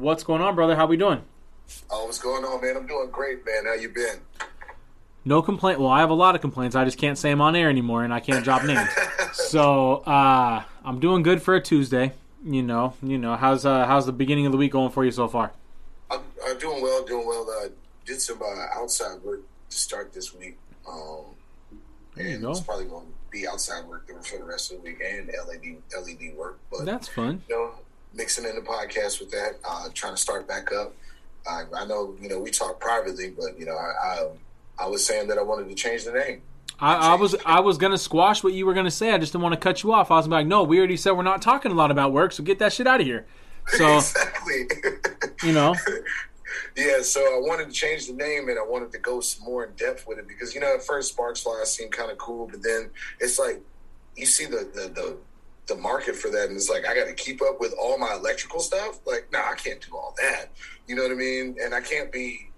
What's going on, brother? How we doing? Oh, what's going on, man? I'm doing great, man. How you been? No complaint. Well, I have a lot of complaints. I just can't say them on air anymore, and I can't drop names. so uh, I'm doing good for a Tuesday. You know, you know how's uh, how's the beginning of the week going for you so far? I'm, I'm doing well, doing well. Uh, did some uh, outside work to start this week. Um, There you and go. it's probably going to be outside work for the rest of the week and LED LED work. But That's fun. you know, mixing in the podcast with that, uh, trying to start back up. I, I know, you know, we talk privately, but you know, I, I I was saying that I wanted to change the name. I, I was I was gonna squash what you were gonna say. I just didn't want to cut you off. I was like, no, we already said we're not talking a lot about work, so get that shit out of here. So exactly. you know, Yeah, so I wanted to change the name and I wanted to go some more in depth with it because you know at first Sparks Fly seemed kind of cool, but then it's like you see the the the, the market for that and it's like I got to keep up with all my electrical stuff. Like, nah, I can't do all that. You know what I mean? And I can't be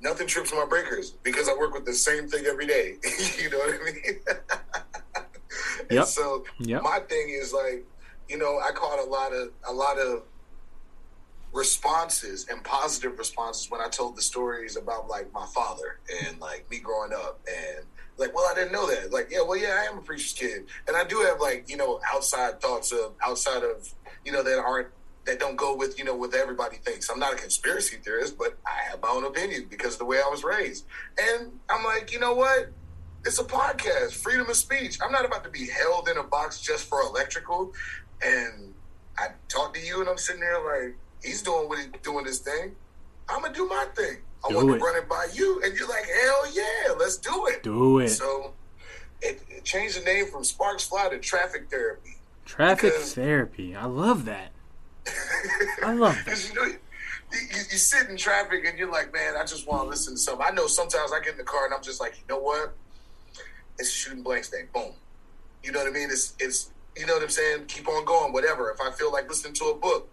nothing trips my breakers because I work with the same thing every day. you know what I mean? and Yep. so Yep. my thing is like, you know, I caught a lot of a lot of responses and positive responses when I told the stories about like my father and like me growing up and like, well, I didn't know that. Like, yeah, well, yeah, I am a preacher's kid, and I do have like you know outside thoughts of outside of you know that aren't that don't go with you know what everybody thinks. I'm not a conspiracy theorist, but I have my own opinion because of the way I was raised, and I'm like, you know what? It's a podcast, freedom of speech. I'm not about to be held in a box just for electrical. And I talk to you, and I'm sitting there like, he's doing what he's doing his thing. I'm gonna do my thing. I Do want it. to run it by you, and you're like, hell yeah, let's do it. do it. So it, it changed the name from Sparks Fly to Traffic Therapy. Traffic because- therapy. I love that. I love that. You know, you, you, you sit in traffic and you're like, man, I just want to listen to something. I know sometimes I get in the car and I'm just like, you know what? It's a shooting blanks thing. Boom. You know what I mean? It's it's you know what I'm saying. Keep on going. Whatever. If I feel like listening to a book,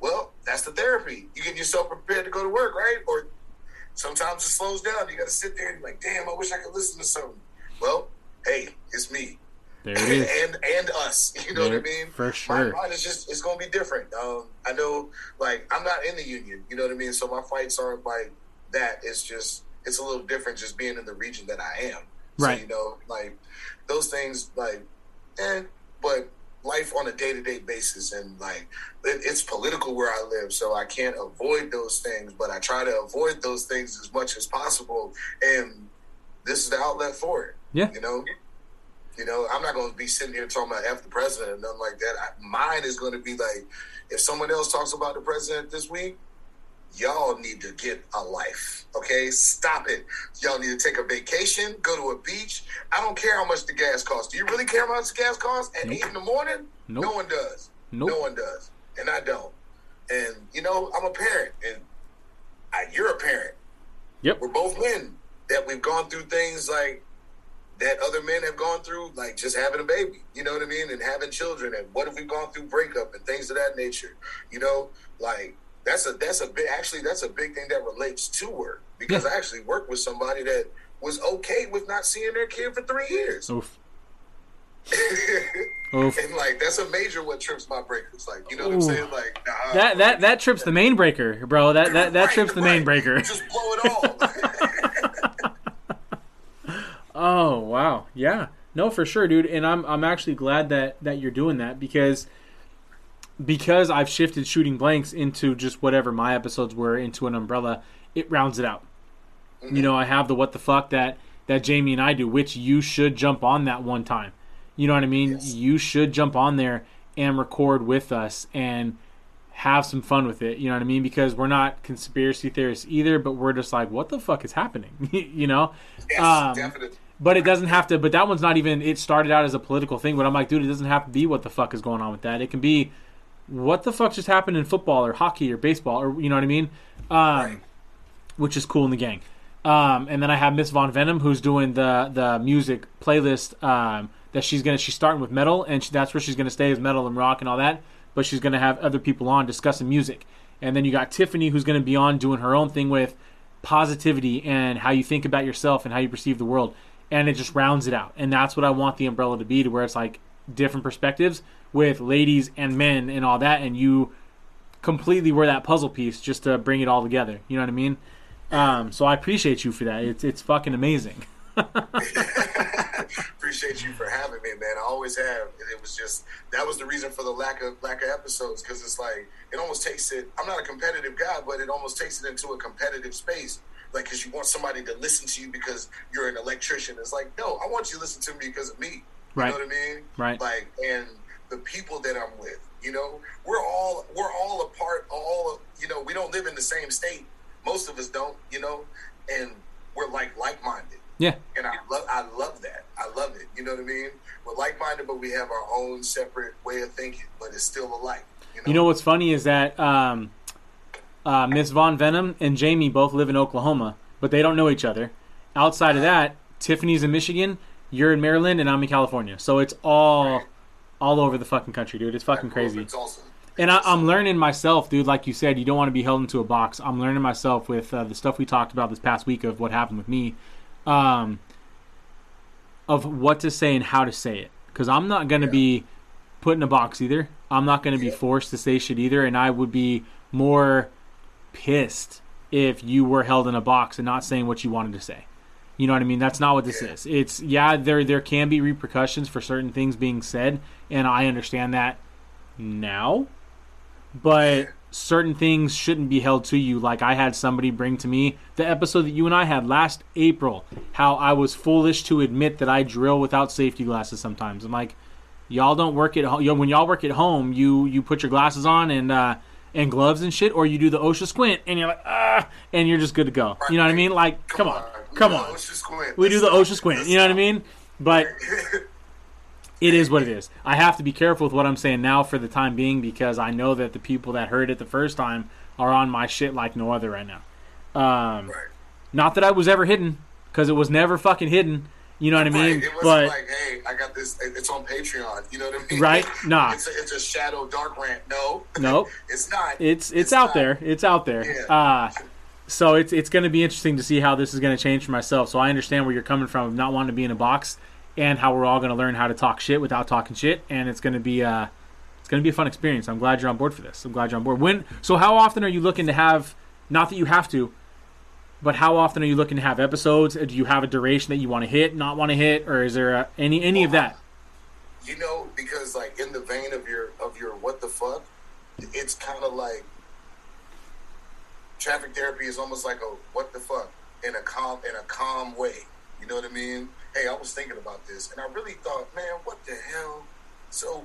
well, that's the therapy. You get yourself prepared to go to work, right? Or sometimes it slows down. You got to sit there and be like, damn, I wish I could listen to something. Well, hey, it's me There it is. and and us. You know what I mean? for sure, My-. Mine is just it's gonna be different. Um, I know, like I'm not in the union. You know what I mean? So my fights aren't like that. It's just it's a little different just being in the region that I am. Right. So, you know, like those things, like, eh, but life on a day to day basis, and like it, it's political where I live, so I can't avoid those things. But I try to avoid those things as much as possible, and this is the outlet for it. Yeah. You know. You know, I'm not going to be sitting here talking about F the president and nothing like that. I, mine is going to be like, if someone else talks about the president this week, y'all need to get a life. Okay, stop it. Y'all need to take a vacation, go to a beach. I don't care how much the gas costs. Do you really care how much the gas costs at Nope. eight in the morning? Nope. No one does. Nope. No one does, and I don't. And you know, I'm a parent, and I, you're a parent. Yep. We're both men that we've gone through things like that other men have gone through, like just having a baby, you know what I mean, and having children, and what if we've gone through breakup and things of that nature, you know, like that's a that's a big actually that's a big thing that relates to work because Yeah. I actually worked with somebody that was okay with not seeing their kid for three years, Oof. Oof. and like that's a major what trips my breakers, like you know what I'm saying, like nah, That that that trip's the main breaker, bro. That that that Right, trip's the main breaker. just blow it all. Oh wow, yeah, no, for sure, dude. And I'm I'm actually glad that that you're doing that because because I've shifted shooting blanks into just whatever my episodes were into an umbrella. It rounds it out. You know, I have the what the fuck that that Jamie and I do, which you should jump on that one time. You know what I mean? Yes. You should jump on there and record with us and have some fun with it. You know what I mean? Because we're not conspiracy theorists either, but we're just like, what the fuck is happening? you know? yes, Um, definitely. But it doesn't have to. But that one's not even. It started out as a political thing. But I'm like, dude, it doesn't have to be what the fuck is going on with that. It can be what the fuck just happened in football or hockey or baseball or you know what I mean, um, Right. which is cool in the gang. Um, and then I have Miss Von Venom who's doing the the music playlist um, that she's gonna she's starting with metal and she, that's where she's gonna stay is metal and rock and all that. But she's gonna have other people on discussing music. And then you got Tiffany who's gonna be on doing her own thing with positivity and how you think about yourself and how you perceive the world. And it just rounds it out. And that's what I want the umbrella to be to where it's like different perspectives with ladies and men and all that and you completely were that puzzle piece just to bring it all together. You know what I mean? Um, so I appreciate you for that. It's it's fucking amazing. Appreciate you for having me, man. I always have. And it was just that was the reason for the lack of lack of episodes because it's like it almost takes it. I'm not a competitive guy, but it almost takes it into a competitive space. Like, because you want somebody to listen to you because you're an electrician. It's like, no, I want you to listen to me because of me. You Right. know what I mean? Right. Like, and the people that I'm with. You know, we're all we're all a part. All of you know, we don't live in the same state. Most of us don't. You know, and we're like like minded Yeah. and I love I love that. I love it. You know what I mean? We're like minded, but we have our own separate way of thinking, but it's still alike. You know, You know what's funny is that um, uh, Miss Von Venom and Jamie both live in Oklahoma, but they don't know each other. Outside of that, Tiffany's in Michigan, you're in Maryland, and I'm in California. So it's all all over the fucking country, dude. It's fucking crazy. It's awesome. And I, I'm learning myself, dude. Like you said, you don't want to be held into a box. I'm learning myself with uh, the stuff we talked about this past week of what happened with me, um, of what to say and how to say it. Because I'm not going to Yeah. be put in a box either. I'm not going to be forced to say shit either. And I would be more pissed if you were held in a box and not saying what you wanted to say. You know what I mean? That's not what this is. It's yeah, there there can be repercussions for certain things being said, and I understand that now. But certain things shouldn't be held to you. Like I had somebody bring to me the episode that you and I had last April, how I was foolish to admit that I drill without safety glasses sometimes. I'm like, y'all don't work at home. When y'all work at home, you you put your glasses on and uh, and gloves and shit, or you do the OSHA squint, and you're like ah, and you're just good to go. You know what I mean? Like, come on, come on. We do the OSHA squint. You know what I mean? But it is what it is. I have to be careful with what I'm saying now for the time being because I know that the people that heard it the first time are on my shit like no other right now. Um, Right. not that I was ever hidden because it was never fucking hidden. You know what I mean? Right. It wasn't But like, hey, I got this. It's on Patreon. You know what I mean? Right. Nah. It's a, it's a shadow dark rant. No. Nope. it's not. it's it's, out not. there. It's out there. Yeah. Uh, so it's it's going to be interesting to see how this is going to change for myself. So I understand where you're coming from, of not wanting to be in a box, and how we're all going to learn how to talk shit without talking shit, and it's going to be uh, it's going to be a fun experience. I'm glad you're on board for this. I'm glad you're on board. When so how often are you looking to have? Not that you have to, but how often are you looking to have episodes? Do you have a duration that you want to hit, not want to hit, or is there uh any any of that? You know, because like in the vein of your of your what the fuck, it's kind of like traffic therapy is almost like a what the fuck in a calm in a calm way. You know what I mean? Hey, I was thinking about this, and I really thought, man, what the hell? So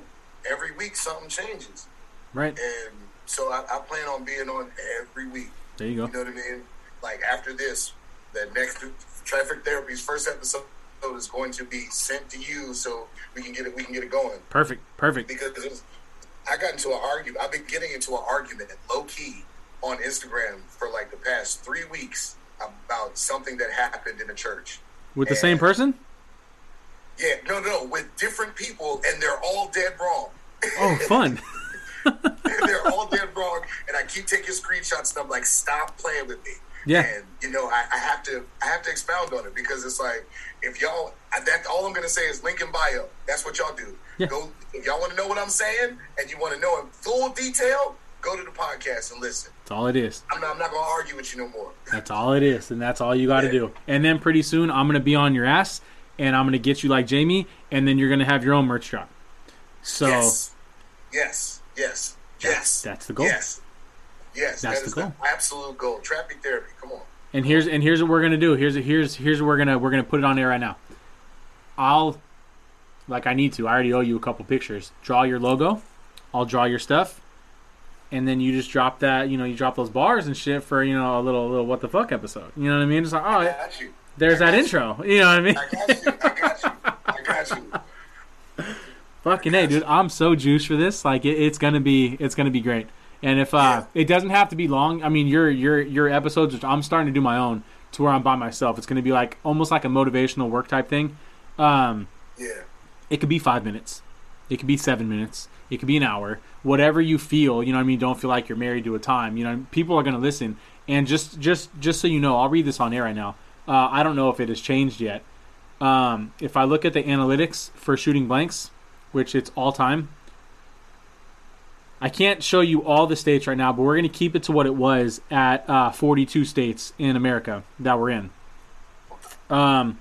every week something changes, Right and so I, I plan on being on every week. there you go. You know what I mean? Like after this, the next traffic therapy's first episode is going to be sent to you, so we can get it. We can get it going Perfect. Perfect. because was, I got into an argument. I've been getting into an argument at low key on Instagram for like the past three weeks about something that happened in a church. With the same person? Yeah, no, no, with different people, and they're all dead wrong. Oh, fun. they're all dead wrong, and I keep taking screenshots, and I'm like, stop playing with me. Yeah. And you know, I, I have to, I have to expound on it because it's like, if y'all, that all I'm gonna say is link in bio. That's what y'all do. Yeah. Go, if y'all want to know what I'm saying, and you want to know in full detail, go to the podcast and listen. That's all it is. I'm not, I'm not gonna argue with you no more. That's all it is, and that's all you got to Yeah. do. And then pretty soon, I'm gonna be on your ass, and I'm gonna get you like Jamie, and then you're gonna have your own merch drop. So yes, yes, yes, yes. that's the goal. Yes, yes. That's that the is goal. absolute goal. Traffic therapy. Come on. and here's and here's what we're gonna do. Here's here's here's what we're gonna we're gonna put it on there right now. I'll like I need to. I already owe you a couple pictures. Draw your logo. I'll draw your stuff, and then you just drop that. You know, you drop those bars and shit for you know a little little what the fuck episode. You know what I mean? It's like oh, I yeah, got you. there's that you. intro. You know what I mean? I got you. I got you. I got you. Fucking hey, dude! I'm so juiced for this. Like it, it's gonna be, it's gonna be great. And if uh, it doesn't have to be long, I mean, your your your episodes. Which I'm starting to do my own to where I'm by myself. It's gonna be like almost like a motivational work type thing. Um, Yeah. it could be five minutes, it could be seven minutes, it could be an hour. Whatever you feel, you know. what I mean, don't feel like you're married to a time. You know, people are gonna listen. And just just just so you know, I'll read this on air right now. Uh, I don't know if it has changed yet. Um, if I look at the analytics for shooting blanks, which it's all time, I can't show you all the states right now, but we're going to keep it to what it was at uh, 42 states in America that we're in. Um,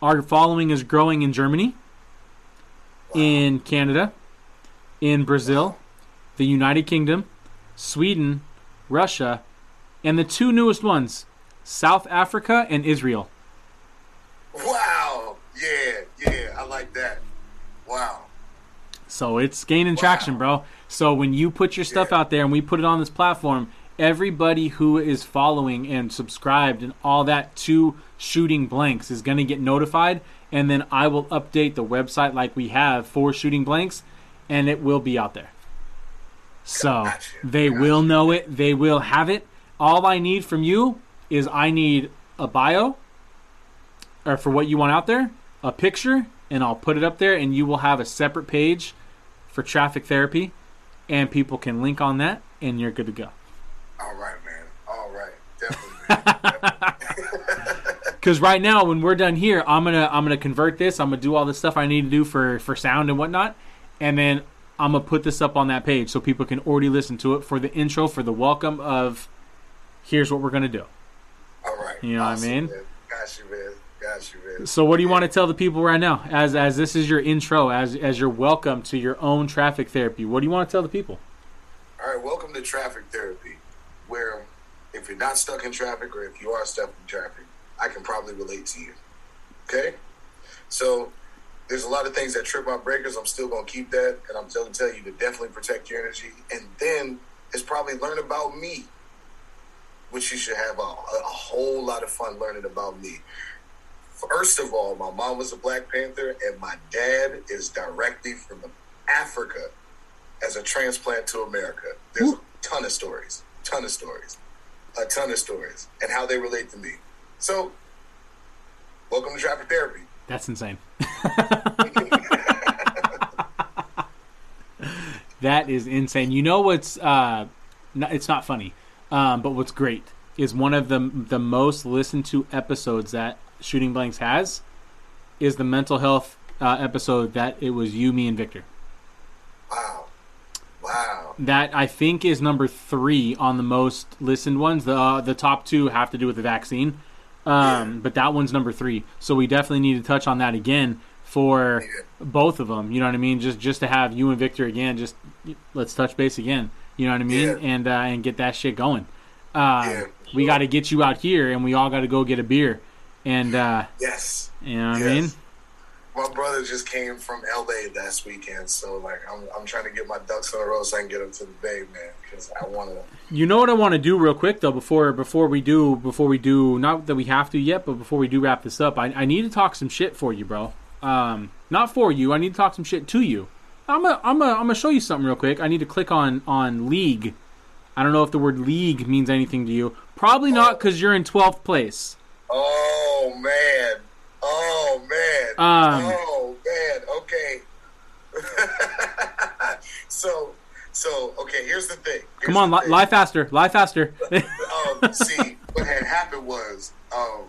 our following is growing in Germany, in Canada, in Brazil, the United Kingdom, Sweden, Russia, and the two newest ones, South Africa and Israel. Wow. Yeah, yeah, I like that. Wow. So it's gaining traction, bro. So when you put your stuff Yeah. out there and we put it on this platform, everybody who is following and subscribed and all that to Shooting Blanks is going to get notified. And then I will update the website like we have for Shooting Blanks, and it will be out there. So Gotcha. they will know it. They will have it. All I need from you is I need a bio, or for what you want out there, a picture, and I'll put it up there, and you will have a separate page for traffic therapy, and people can link on that, and you're good to go. All right, man. All right. Definitely. Because right now, when we're done here, I'm gonna I'm gonna convert this. I'm gonna do all the stuff I need to do for for sound and whatnot, and then I'm gonna put this up on that page so people can already listen to it for the intro for the welcome of. Here's what we're gonna do. All right. You know what I mean? man. Got you, man. Got you, man. So, what do you want to tell the people right now, as as this is your intro, as as your welcome to your own traffic therapy? What do you want to tell the people? All right, welcome to Traffic Therapy, where if you're not stuck in traffic or if you are stuck in traffic, I can probably relate to you. Okay? So there's a lot of things that trip my breakers. I'm still going to keep that, and I'm to tell you to definitely protect your energy. And then it's probably learn about me, which you should have a, a whole lot of fun learning about me. First of all, my mom was a Black Panther, and my dad is directly from Africa as a transplant to America. There's a ton of stories, ton of stories, a ton of stories, and how they relate to me. So, welcome to Traffic Therapy. That's insane. that is insane. You know what's uh, n- it's not funny, um, but what's great is one of the the most listened to episodes that Shooting Blanks has is the mental health uh, episode that it was you, me, and Victor. Wow, wow, That I think is number three on the most listened ones. The uh, the top two have to do with the vaccine, um, but that one's number three. So we definitely need to touch on that again for both of them. You know what I mean? Just just to have you and Victor again. Just let's touch base again. You know what I mean? Yeah. And uh, and get that shit going. Uh, Yeah, We got to get you out here, and we all got to go get a beer. And uh, yes. you know what I mean? My brother just came from LA last weekend, so like I'm, I'm trying to get my ducks in a row so I can get up to the Bay, man, because I want to. You know what I want to do real quick though before before we do before we do not that we have to yet but before we do wrap this up I, I need to talk some shit for you bro um not for you I need to talk some shit to you I'm a, I'm a, I'm gonna show you something real quick I need to click on on league I don't know if the word league means anything to you probably not because you're in 12th place Oh man! Oh man! Um, oh man! Okay. so, so okay. Here's the thing. Here's come on li- thing. lie faster lie faster um, see, what had happened was um,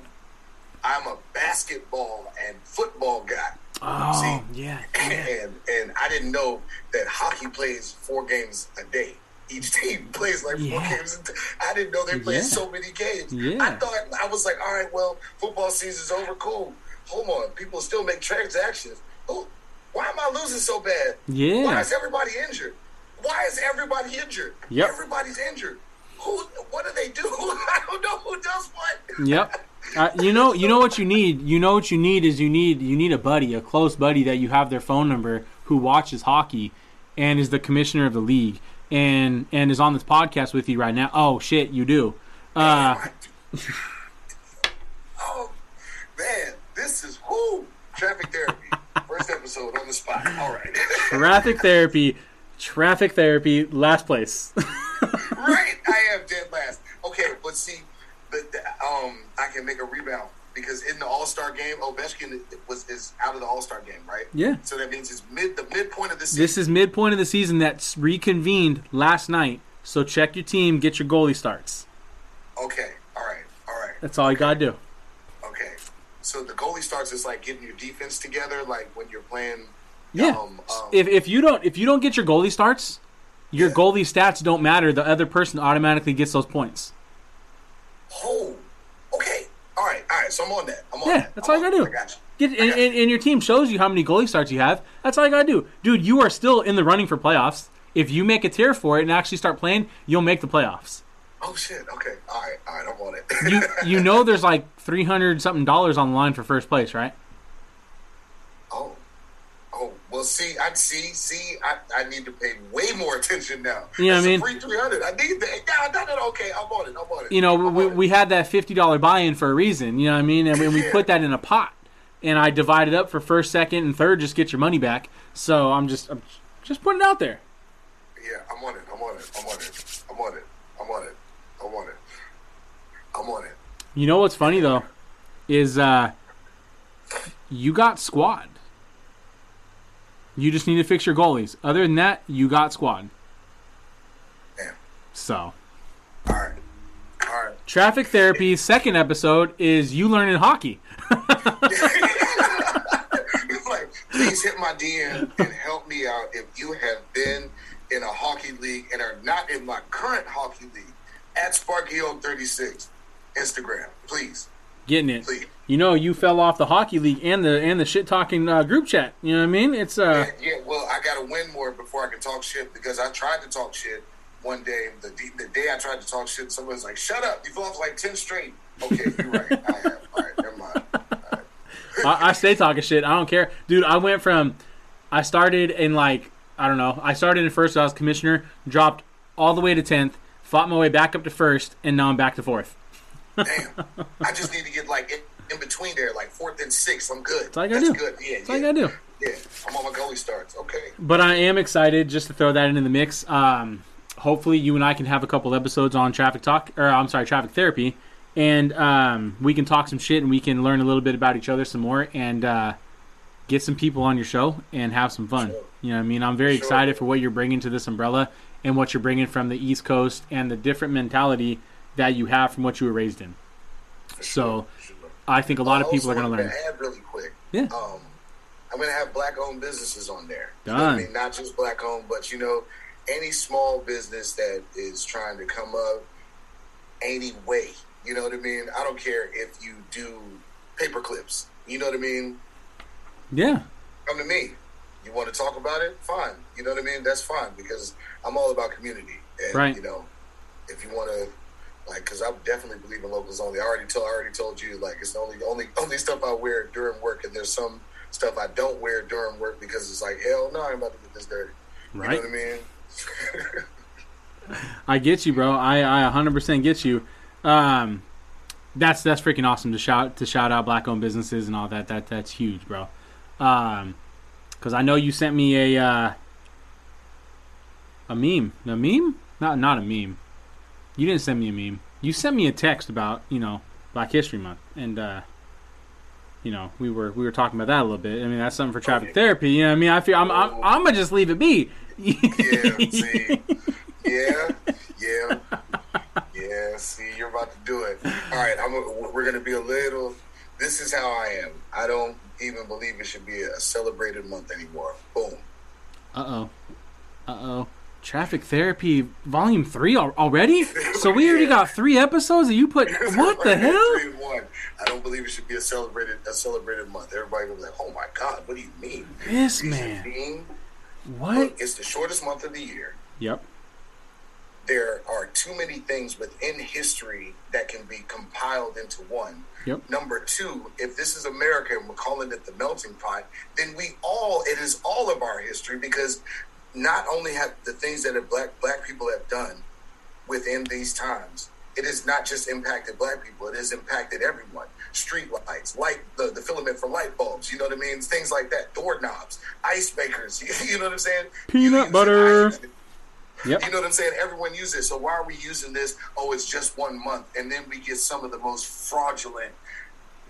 I'm a basketball and football guy, oh yeah and and I didn't know that hockey plays four games a day. Each team plays like four games. I didn't know they played Yeah. so many games. Yeah. I thought I was like, all right, well, football season's over. Cool. Hold on, people still make transactions. Oh, why am I losing so bad? Yeah. Why is everybody injured? Why is everybody injured? Yep. Everybody's injured. Who? What do they do? I don't know who does what. Yep. Uh, you know, you know what you need. You know what you need is you need you need a buddy, a close buddy that you have their phone number who watches hockey, and is the commissioner of the league, and and is on this podcast with you right now. Oh shit, you do. Uh, oh man, this is who traffic therapy. First episode on the spot. All right, traffic therapy, traffic therapy, last place. right. I am dead last. Okay, but see, um, I can make a rebound because in the All Star game, Ovechkin was is out of the All Star game, right? yeah. So that means it's mid the midpoint of the season. This is midpoint of the season that's reconvened last night. So check your team, get your goalie starts. okay. All right. All right. That's all you gotta do. Okay. So the goalie starts is like getting your defense together, like when you're playing. Yeah. Um, um, if if you don't if you don't get your goalie starts, your Yeah. goalie stats don't matter. The other person automatically gets those points. Oh, okay. All right, all right. So I'm on that. I'm on Yeah, that. that's I'm all you on gotta do. I got you. Get and, and, and your team shows you how many goalie starts you have. That's all you gotta do, dude. You are still in the running for playoffs. If you make a tier for it and actually start playing, you'll make the playoffs. Oh shit. Okay. All right. All right. I'm on it. You you know there's like three hundred something dollars on the line for first place, right? Well. See, I see. See, I, I need to pay way more attention now. You know what I mean? Free three hundred. I need that. Yeah, no, no, no, okay. I'm on it. I'm on it. You know, I'm we, we had that fifty dollar buy in for a reason. You know what I mean? And we, we put that in a pot, and I divided it up for first, second, and third. Just get your money back. So I'm just I'm just putting it out there. Yeah, I'm on it. I'm on it. I'm on it. I'm on it. I'm on it. I'm on it. I'm on it. You know what's funny though, is uh, you got squad. You just need to fix your goalies. Other than that, you got squad. Damn. So All right. All right. traffic therapy second episode is you learning hockey. Like, please hit my DM and help me out if you have been in a hockey league and are not in my current hockey league at Sparky Oak 36 Instagram. Please, Getting it. please. You know you fell off the hockey league and the and the shit talking uh, group chat. You know what I mean? It's uh Yeah, well, I got to win more before I can talk shit because I tried to talk shit one day. The, the day I tried to talk shit, someone was like, "Shut up! You fell off like ten straight." Okay, you're right. I have. All right, never mind. I, I stay talking shit. I don't care, dude. I went from I started in like I don't know. I started in first. I was commissioner. Dropped all the way to tenth. Fought my way back up to first, and now I'm back to fourth. Damn, I just need to get like in, in between there, like fourth and sixth. I'm good. That's all you gotta do. good. Yeah, That's all yeah, gotta do. yeah. I'm on my goalie starts. Okay. But I am excited just to throw that into the mix. Um, hopefully, you and I can have a couple episodes on traffic talk, or I'm sorry, traffic therapy, and um, we can talk some shit and we can learn a little bit about each other some more and uh, get some people on your show and have some fun. Sure. You know, what I mean, I'm very Sure. excited for what you're bringing to this umbrella and what you're bringing from the East Coast and the different mentality that you have from what you were raised in. For So, sure. I think a lot of people are going to learn. Add really quick. Yeah. Um, I'm gonna have black owned businesses on there. You know Done. I mean, not just black owned, but you know, any small business that is trying to come up any way. You know what I mean? I don't care if you do paper clips. You know what I mean? Yeah, Come to me. You want to talk about it? Fine. You know what I mean? That's fine because I'm all about community. And, Right. You know, if you want to, like, because I definitely believe in locals only. I already told, I already told you, like, it's the only, only, only stuff I wear during work, and there's some stuff I don't wear during work because it's like, hell no, I'm about to get this dirty. right. You know what I mean? I get you, bro. I I 100% get you. Um, that's that's freaking awesome to shout to shout out black owned businesses and all that. That that's huge, bro. Um, because I know you sent me a uh, a meme. A meme? Not not a meme. You didn't send me a meme. You sent me a text about you know Black History Month, and uh, you know we were we were talking about that a little bit. I mean that's something for traffic Okay. therapy. You know what I mean? I feel I'm I'm, I'm gonna just leave it be. yeah, see. Yeah, yeah. Yeah, see, you're about to do it. All right, I'm. We're gonna be a little. This is how I am. I don't even believe it should be a celebrated month anymore. Boom. Uh oh. Uh oh. Traffic therapy volume three already? So we already got three episodes and you put what the hell? Three one. I don't believe it should be a celebrated a celebrated month. Everybody will be like, "Oh my god, what do you mean?" This man. being, What? Look, it's the shortest month of the year. Yep. There are too many things within history that can be compiled into one. Yep. Number two, if this is America and we're calling it the melting pot, then we all it is all of our history because not only have the things that black black people have done within these times, it has not just impacted black people, it has impacted everyone. Street lights, light the, the filament for light bulbs, you know what I mean? Things like that, doorknobs, ice makers, you know what I'm saying? Peanut butter. ice- Yep. you know what I'm saying? Everyone uses it. So why are we using this? Oh, it's just one month. And then we get some of the most fraudulent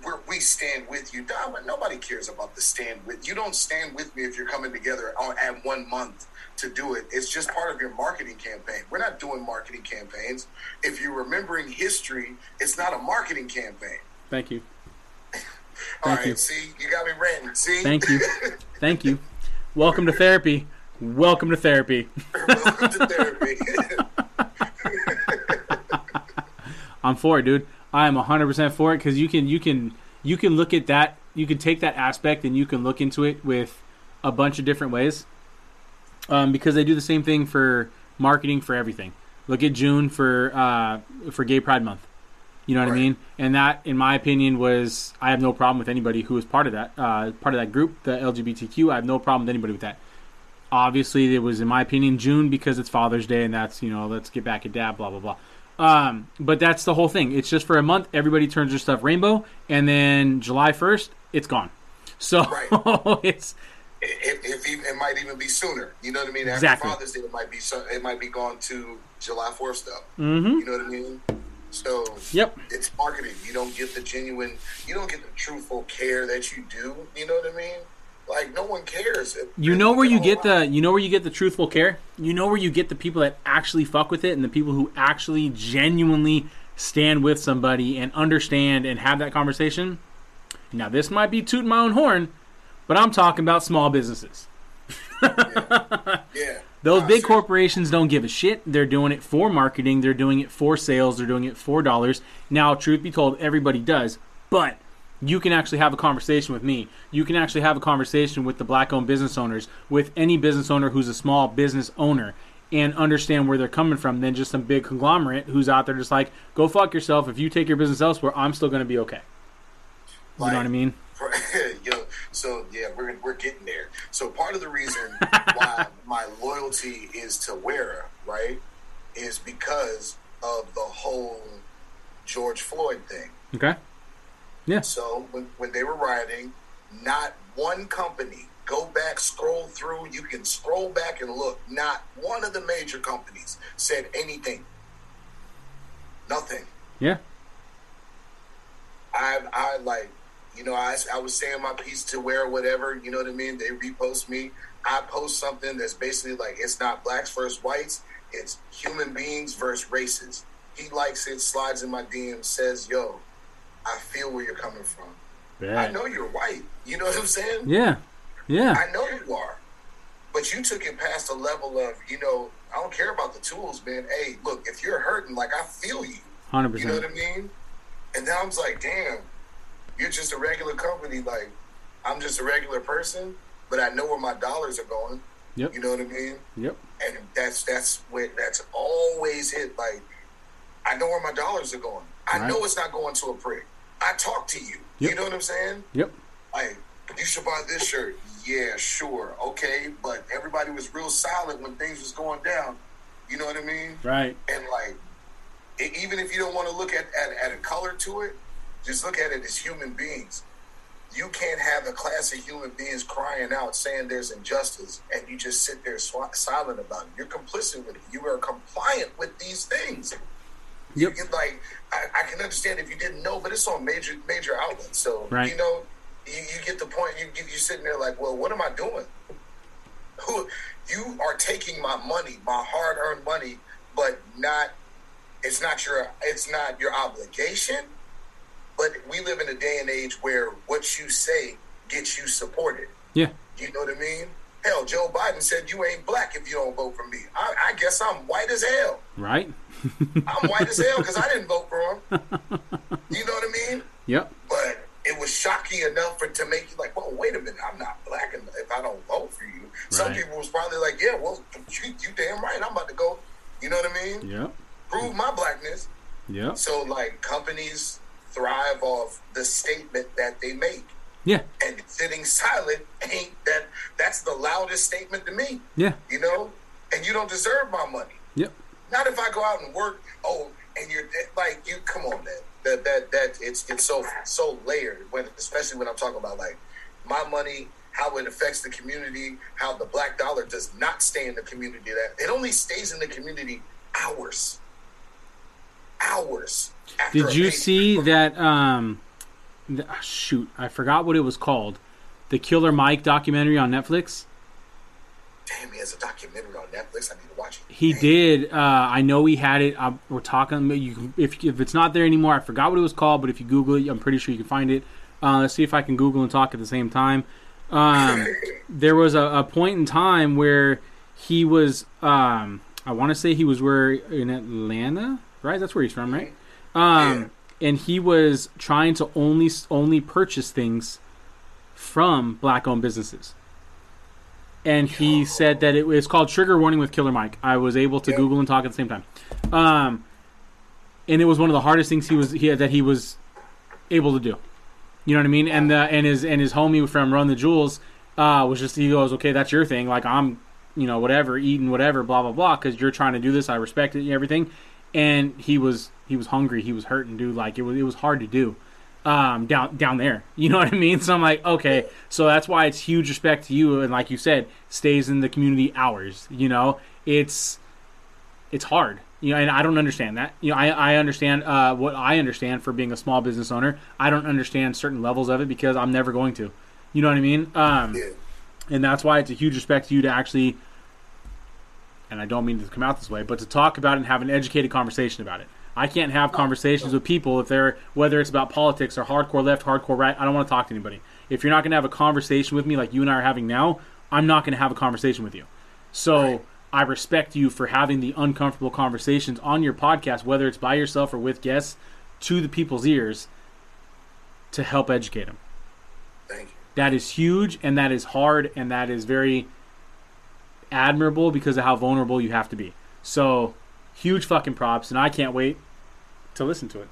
where we stand with you. Nobody cares about the stand with. You don't stand with me if you're coming together on at one month to do it. It's just part of your marketing campaign. We're not doing marketing campaigns. If you're remembering history, it's not a marketing campaign. Thank you. All Thank right, you. see, you got me ranting. See, Thank you. Thank you. Welcome to therapy. Welcome to therapy. Welcome to therapy. I'm for it, dude. I am 100% for it because you can you can you can look at that you can take that aspect and you can look into it with a bunch of different ways. Um, because they do the same thing for marketing for everything. Look at June for uh, for Gay Pride Month. You know what I mean? And that, in my opinion, was I have no problem with anybody who was part of that uh, part of that group, the LGBTQ. I have no problem with anybody with that. Obviously, it was, in my opinion, June because it's Father's Day, and that's you know, let's get back at dad, blah blah blah. Um, but that's the whole thing. It's just for a month. Everybody turns their stuff rainbow, and then July first, it's gone. So Right. it's if, if even, it might even be sooner. You know what I mean? After Exactly. Father's Day, it might be so, it might be gone to July Fourth stuff. hmm You know what I mean? So Yep. it's marketing. You don't get the genuine. You don't get the truthful care that you do. You know what I mean? Like no one cares. You know where you get the you know where you get the truthful care. You know where you get the people that actually fuck with it and the people who actually genuinely stand with somebody and understand and have that conversation. Now this might be tooting my own horn, but I'm talking about small businesses. Yeah. Those big corporations don't give a shit. They're doing it for marketing. They're doing it for sales. They're doing it for dollars. Now, truth be told, everybody does. But you can actually have a conversation with me. You can actually have a conversation with the black-owned business owners, with any business owner who's a small business owner, and understand where they're coming from. Than just some big conglomerate who's out there just like, go fuck yourself. If you take your business elsewhere, I'm still going to be okay. You know what I mean? Yo, so yeah, we're we're getting there. So part of the reason why my loyalty is to Wera, right, is because of the whole George Floyd thing. Okay. So when, when they were rioting, not one company, go back, scroll through, you can scroll back and look, not one of the major companies said anything. Nothing. Yeah. I, I like, you know, I, I was saying my piece to wear whatever, you know what I mean? They repost me. I post something that's basically like, it's not blacks versus whites, it's human beings versus races. He likes it, slides in my DM, says, yo, I feel where you're coming from. I know you're white. You know what I'm saying? Yeah. Yeah. I know you are. But you took it past a level of, you know, I don't care about the tools, man. Hey, look, if you're hurting, like I feel you. 100%. You know what. I mean? And then I was like, damn, you're just a regular company. Like, I'm just a regular person, but I know where my dollars are going. Yep. You know what I mean? Yep. And that's that's where that's always it. Like, I know where my dollars are going. I Right. know it's not going to a prick. I talk to you. Yep. You know what I'm saying? Yep. Like, you should buy this shirt. Yeah, sure, okay. But everybody was real silent when things was going down. You know what I mean? Right. and like e- even if you don't want to look at, at at a color to it just look at it as human beings you can't have a class of human beings crying out saying there's injustice and you just sit there sw- silent about it you're complicit with it you are compliant with these things Yep. you, like I, I can understand if you didn't know but it's on major major outlets so Right. you know you, you get the point you you sitting there like well what am i doing who you are taking my money, my hard-earned money, but not it's not your it's not your obligation. But we live in a day and age where what you say gets you supported. Yeah. You know what I mean? Hell, Joe Biden said you ain't black if you don't vote for me. I, I guess I'm white as hell. Right. I'm white as hell because I didn't vote for him. You know what I mean? Yep. but it was shocking enough for to make you like, well, wait a minute, I'm not black and if I don't vote for you. Some people was probably like, yeah, well, you, you damn right, I'm about to go. You know what I mean? Yep. Prove my blackness. Yeah. So like companies thrive off the statement that they make, Yeah. and sitting silent ain't that. That's the loudest statement to me. Yeah. You know, and you don't deserve my money. Yep. Not if I go out and work. Oh, and you're like you. Come on, man. That that that it's it's so so layered. When especially when I'm talking about like my money, how it affects the community, how the black dollar does not stay in the community. That it only stays in the community hours. Hours. After Did you see that? Um, the, ah, shoot, I forgot what it was called. The Killer Mike documentary on Netflix. Damn, he has a documentary on Netflix. I need to watch it. He Damn. did. Uh, I know he had it. Uh, we're talking. You, if if it's not there anymore, I forgot what it was called. But if you Google it, I'm pretty sure you can find it. Uh, let's see if I can Google and talk at the same time. Um, there was a, a point in time where he was. Um, I want to say he was where in Atlanta, right? That's where he's from, right? Um, and he was trying to only only purchase things from black-owned businesses. And he said that it was called Trigger Warning with Killer Mike. I was able to. Google and talk at the same time. Um, and it was one of the hardest things he was he that he was able to do. You know what I mean? And the and his and his homie from Run the Jewels uh, was just he goes, okay, that's your thing. Like I'm, you know, whatever, eating whatever, blah blah blah, because you're trying to do this. I respect it and everything. And he was he was hungry. He was hurting, dude. Like it was it was hard to do um, down down there. You know what I mean? So I'm like, okay, so that's why it's huge respect to you. And like you said, stays in the community hours. You know, it's it's hard. You know, and I don't understand that. You know, I, I understand uh, what I understand for being a small business owner. I don't understand certain levels of it because I'm never going to. You know what I mean? Um, Yeah. and that's why it's a huge respect to you to actually and I don't mean to come out this way, but to talk about it and have an educated conversation about it. I can't have conversations with people if they're whether it's about politics or hardcore left, hardcore right. I don't want to talk to anybody. If you're not going to have a conversation with me like you and I are having now, I'm not going to have a conversation with you. So I respect you for having the uncomfortable conversations on your podcast, whether it's by yourself or with guests, to the people's ears to help educate them. Thank you. That is huge and that is hard and that is very admirable because of how vulnerable you have to be. So, huge fucking props and I can't wait to listen to it.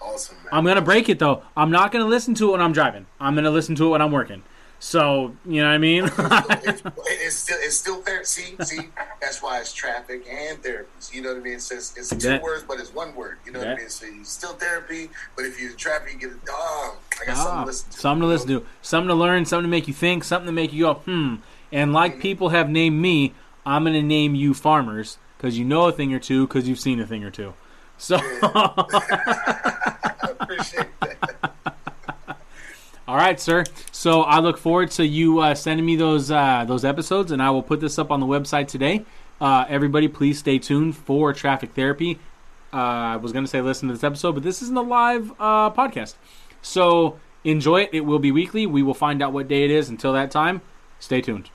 Awesome, man. I'm going to break it though. I'm not going to listen to it when I'm driving. I'm going to listen to it when I'm working. So, you know what I mean? it's, it's still it's still there. See, see, that's why it's traffic and therapy. You know what I mean? It's it's, it's two Bet. words, but it's one word. You know what I mean? So you still therapy, but if you're in traffic, you get a dog. I got something Ah, to listen to. something to listen to, something to learn, something to make you think, something to make you go, hmm. And like people have named me, I'm going to name you farmers because you know a thing or two because you've seen a thing or two. So, appreciate that. all right, sir. So I look forward to you uh, sending me those uh, those episodes, and I will put this up on the website today. Uh, everybody, please stay tuned for Traffic Therapy. Uh, I was going to say listen to this episode, but this isn't a live uh, podcast. So enjoy it. It will be weekly. We will find out what day it is. Until that time, stay tuned.